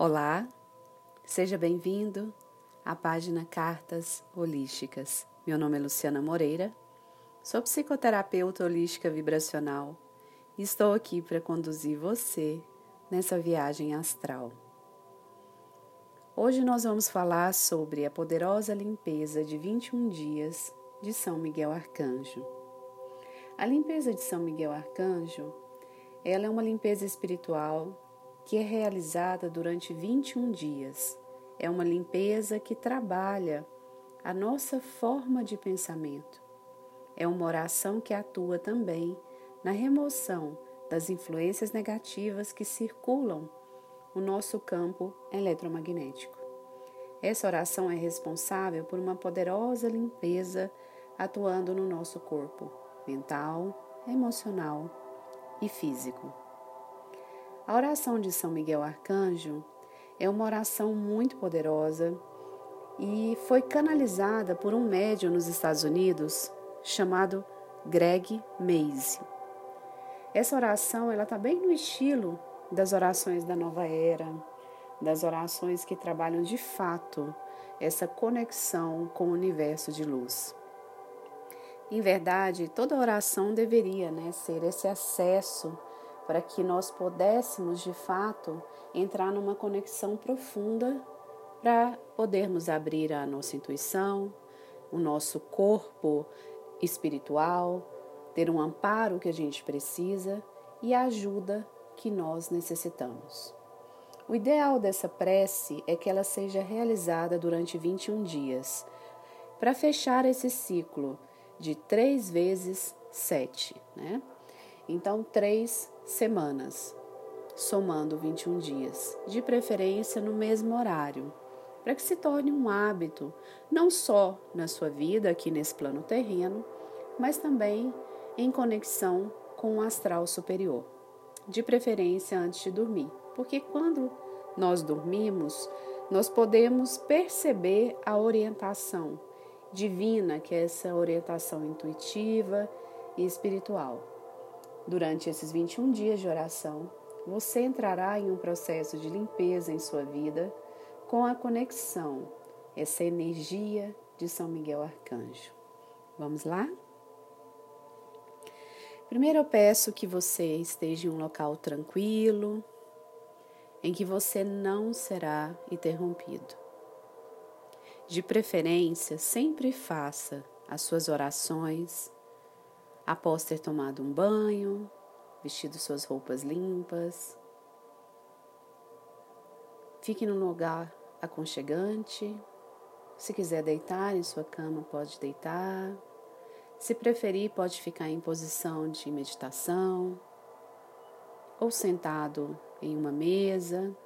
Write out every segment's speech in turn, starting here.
Olá, seja bem-vindo à página Cartas Holísticas. Meu nome é Luciana Moreira, sou psicoterapeuta holística vibracional e estou aqui para conduzir você nessa viagem astral. Hoje nós vamos falar sobre a poderosa limpeza de 21 dias de São Miguel Arcanjo. A limpeza de São Miguel Arcanjo, ela é uma limpeza espiritual que é realizada durante 21 dias. É uma limpeza que trabalha a nossa forma de pensamento. É uma oração que atua também na remoção das influências negativas que circulam o nosso campo eletromagnético. Essa oração é responsável por uma poderosa limpeza atuando no nosso corpo mental, emocional e físico. A oração de São Miguel Arcanjo é uma oração muito poderosa e foi canalizada por um médium nos Estados Unidos chamado Greg Mays. Essa oração ela está bem no estilo das orações da nova era, das orações que trabalham de fato essa conexão com o universo de luz. Em verdade, toda oração deveria né, ser esse acesso para que nós pudéssemos de fato entrar numa conexão profunda para podermos abrir a nossa intuição, o nosso corpo espiritual, ter um amparo que a gente precisa e a ajuda que nós necessitamos. O ideal dessa prece é que ela seja realizada durante 21 dias, para fechar esse ciclo de três vezes sete, né? Então, três semanas, somando 21 dias, de preferência no mesmo horário, para que se torne um hábito, não só na sua vida aqui nesse plano terreno, mas também em conexão com o astral superior, de preferência antes de dormir, porque quando nós dormimos, nós podemos perceber a orientação divina, que é essa orientação intuitiva e espiritual. Durante esses 21 dias de oração, você entrará em um processo de limpeza em sua vida com a conexão, essa energia de São Miguel Arcanjo. Vamos lá? Primeiro eu peço que você esteja em um local tranquilo, em que você não será interrompido. De preferência, sempre faça as suas orações após ter tomado um banho, vestido suas roupas limpas. Fique num lugar aconchegante. Se quiser deitar em sua cama, pode deitar. Se preferir, pode ficar em posição de meditação ou sentado em uma mesa,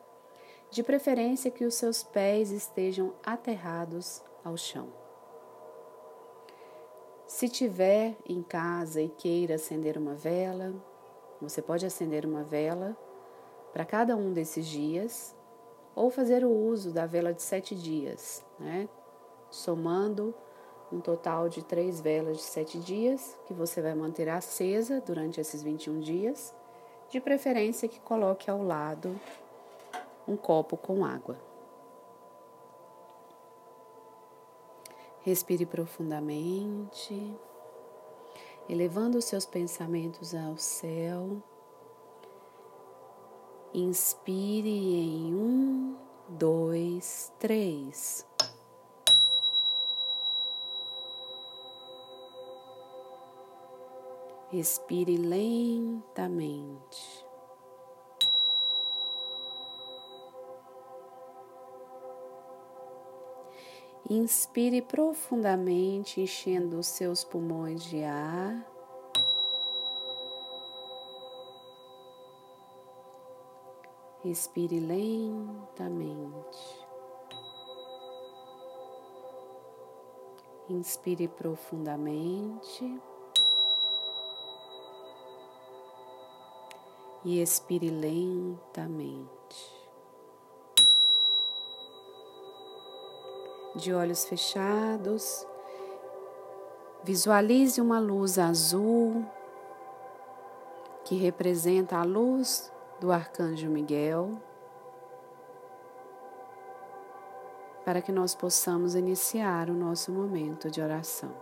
de preferência que os seus pés estejam aterrados ao chão. Se tiver em casa e queira acender uma vela, você pode acender uma vela para cada um desses dias ou fazer o uso da vela de sete dias, né? somando um total de três velas de sete dias que você vai manter acesa durante esses 21 dias, de preferência que coloque ao lado um copo com água. Respire profundamente, elevando os seus pensamentos ao céu. Inspire em um, dois, três. Respire lentamente. Inspire profundamente, enchendo os seus pulmões de ar. Respire lentamente. Inspire profundamente. E expire lentamente. De olhos fechados. Visualize uma luz azul que representa a luz do Arcanjo Miguel. para que nós possamos iniciar o nosso momento de oração.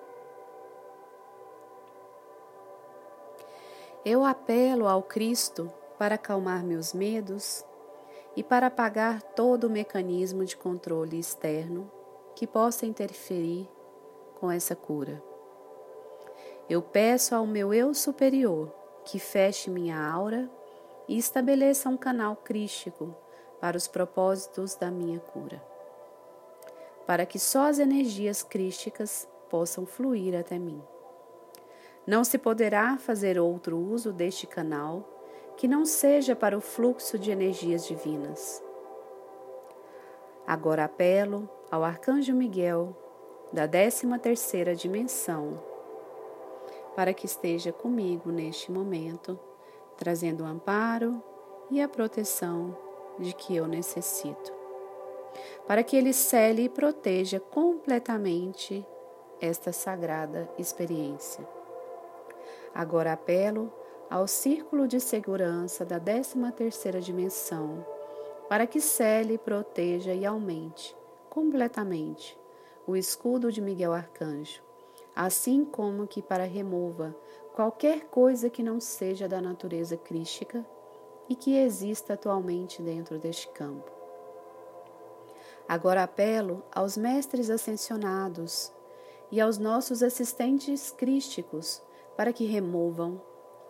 Eu apelo ao Cristo para acalmar meus medos e para apagar todo o mecanismo de controle externo que possa interferir com essa cura. Eu peço ao meu eu superior que feche minha aura e estabeleça um canal crístico para os propósitos da minha cura, para que só as energias crísticas possam fluir até mim. Não se poderá fazer outro uso deste canal que não seja para o fluxo de energias divinas. Agora apelo ao Arcanjo Miguel da 13 terceira dimensão para que esteja comigo neste momento, trazendo o amparo e a proteção de que eu necessito. Para que ele cele e proteja completamente esta sagrada experiência. Agora apelo ao círculo de segurança da 13ª dimensão, para que cele, proteja e aumente completamente o escudo de Miguel Arcanjo, assim como que para remova qualquer coisa que não seja da natureza crística e que exista atualmente dentro deste campo. Agora apelo aos mestres ascensionados e aos nossos assistentes crísticos para que removam,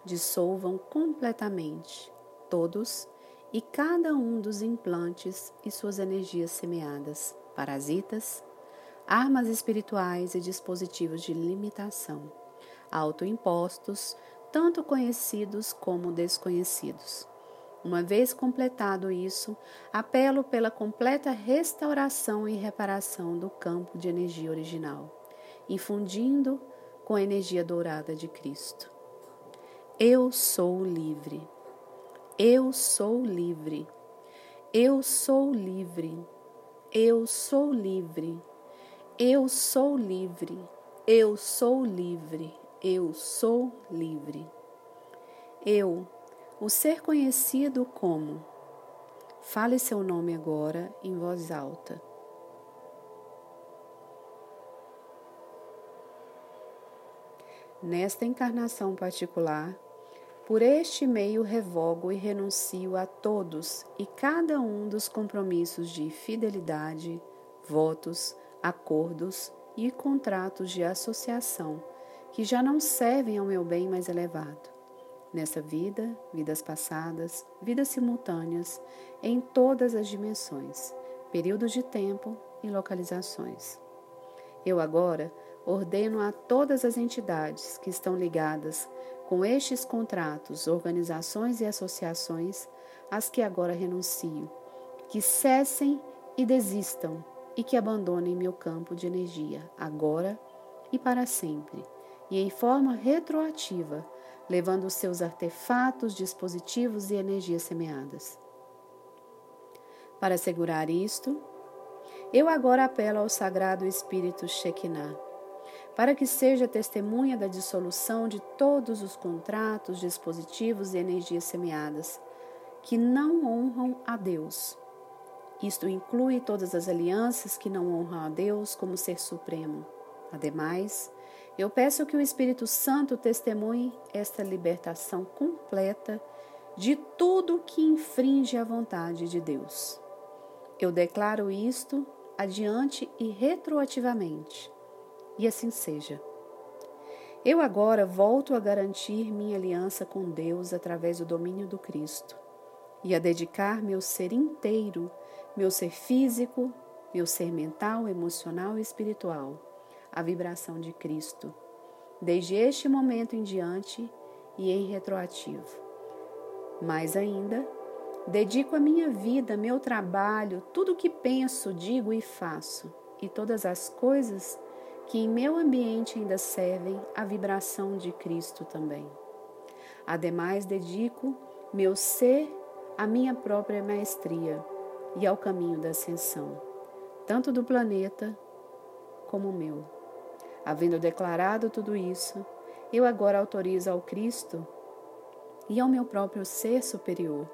dissolvam completamente todos e cada um dos implantes e suas energias semeadas, parasitas, armas espirituais e dispositivos de limitação, autoimpostos, tanto conhecidos como desconhecidos. Uma vez completado isso, apelo pela completa restauração e reparação do campo de energia original, infundindo com a energia dourada de Cristo. Eu sou livre. Eu sou livre. Eu sou livre. Eu sou livre. Eu sou livre. Eu sou livre. Eu sou livre. Eu, o ser conhecido como. Fale seu nome agora em voz alta. Nesta encarnação particular, por este meio revogo e renuncio a todos e cada um dos compromissos de fidelidade, votos, acordos e contratos de associação que já não servem ao meu bem mais elevado. Nessa vida, vidas passadas, vidas simultâneas, em todas as dimensões, períodos de tempo e localizações. Eu agora ordeno a todas as entidades que estão ligadas com estes contratos, organizações e associações, às que agora renuncio, que cessem e desistam e que abandonem meu campo de energia, agora e para sempre, e em forma retroativa, levando os seus artefatos, dispositivos e energias semeadas. Para assegurar isto, eu agora apelo ao Sagrado Espírito Shekinah para que seja testemunha da dissolução de todos os contratos, dispositivos e energias semeadas que não honram a Deus. Isto inclui todas as alianças que não honram a Deus como Ser Supremo. Ademais, eu peço que o Espírito Santo testemunhe esta libertação completa de tudo que infringe a vontade de Deus. Eu declaro isto adiante e retroativamente e assim seja. Eu agora volto a garantir minha aliança com Deus através do domínio do Cristo e a dedicar meu ser inteiro, meu ser físico, meu ser mental, emocional e espiritual à vibração de Cristo, desde este momento em diante e em retroativo. Mais ainda, dedico a minha vida, meu trabalho, tudo o que penso, digo e faço, e todas as coisas que em meu ambiente ainda servem a vibração de Cristo também. Ademais, dedico meu ser à minha própria maestria e ao caminho da ascensão, tanto do planeta como o meu. Havendo declarado tudo isso, eu agora autorizo ao Cristo e ao meu próprio ser superior,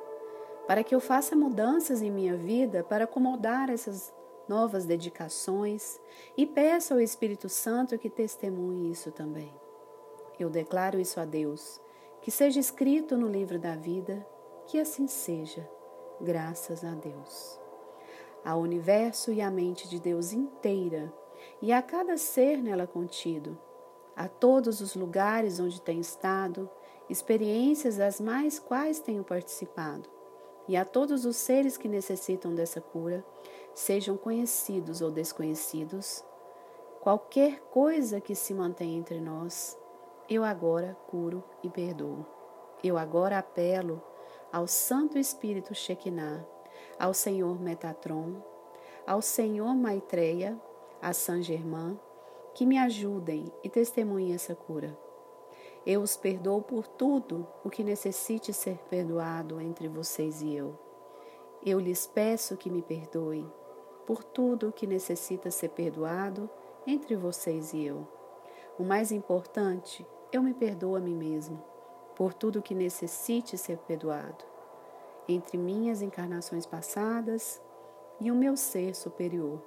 para que eu faça mudanças em minha vida para acomodar essas novas dedicações e peço ao Espírito Santo que testemunhe isso também. Eu declaro isso a Deus, que seja escrito no livro da vida, que assim seja, graças a Deus. Ao universo e à mente de Deus inteira, e a cada ser nela contido, a todos os lugares onde tenho estado, experiências das mais quais tenho participado, e a todos os seres que necessitam dessa cura, sejam conhecidos ou desconhecidos, qualquer coisa que se mantenha entre nós, eu agora curo e perdoo. Eu agora apelo ao Santo Espírito Shekinah, ao Senhor Metatron, ao Senhor Maitreya, a Saint Germain, que me ajudem e testemunhem essa cura. Eu os perdoo por tudo o que necessite ser perdoado entre vocês e eu. Eu lhes peço que me perdoem por tudo o que necessita ser perdoado entre vocês e eu. O mais importante eu me perdoo a mim mesmo por tudo que necessite ser perdoado, entre minhas encarnações passadas e o meu ser superior.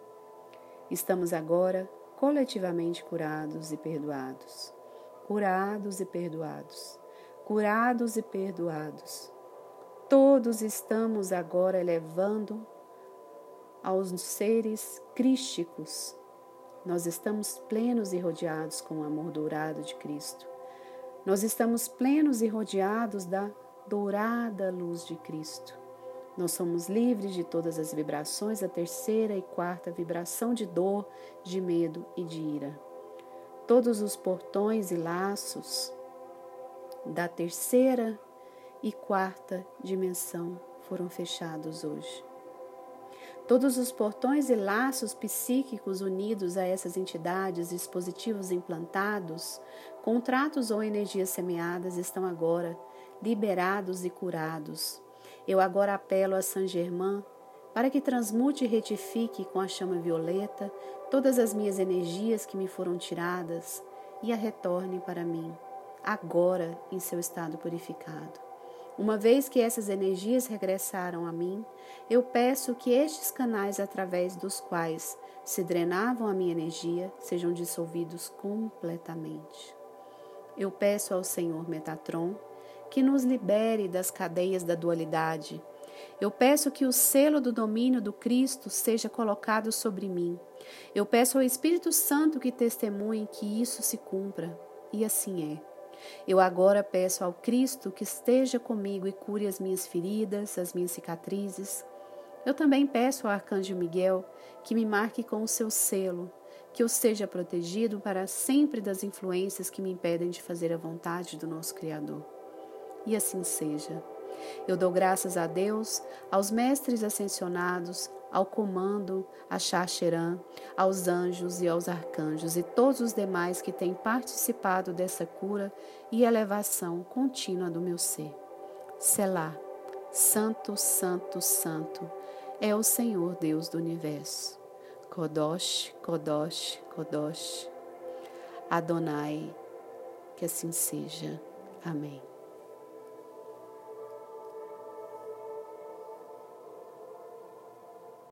Estamos agora coletivamente curados e perdoados. Curados e perdoados. Curados e perdoados. Todos estamos agora elevando aos seres crísticos. Nós estamos plenos e rodeados com o amor dourado de Cristo. Nós estamos plenos e rodeados da dourada luz de Cristo. Nós somos livres de todas as vibrações da terceira e quarta vibração de dor, de medo e de ira. Todos os portões e laços da terceira e quarta dimensão foram fechados hoje. Todos os portões e laços psíquicos unidos a essas entidades, dispositivos implantados, contratos ou energias semeadas estão agora liberados e curados. Eu agora apelo a Saint Germain para que transmute e retifique com a chama violeta todas as minhas energias que me foram tiradas e a retorne para mim, agora em seu estado purificado. Uma vez que essas energias regressaram a mim, eu peço que estes canais através dos quais se drenavam a minha energia sejam dissolvidos completamente. Eu peço ao Senhor Metatron que nos libere das cadeias da dualidade. Eu peço que o selo do domínio do Cristo seja colocado sobre mim. Eu peço ao Espírito Santo que testemunhe que isso se cumpra. E assim é. Eu agora peço ao Cristo que esteja comigo e cure as minhas feridas, as minhas cicatrizes. Eu também peço ao Arcanjo Miguel que me marque com o seu selo, que eu seja protegido para sempre das influências que me impedem de fazer a vontade do nosso Criador. E assim seja. Eu dou graças a Deus, aos mestres ascensionados, ao comando, a Xaxerã, aos anjos e aos arcanjos e todos os demais que têm participado dessa cura e elevação contínua do meu ser. Selá, Santo, Santo, Santo, é o Senhor Deus do universo. Kodosh, Kodosh, Kodosh. Adonai, que assim seja. Amém.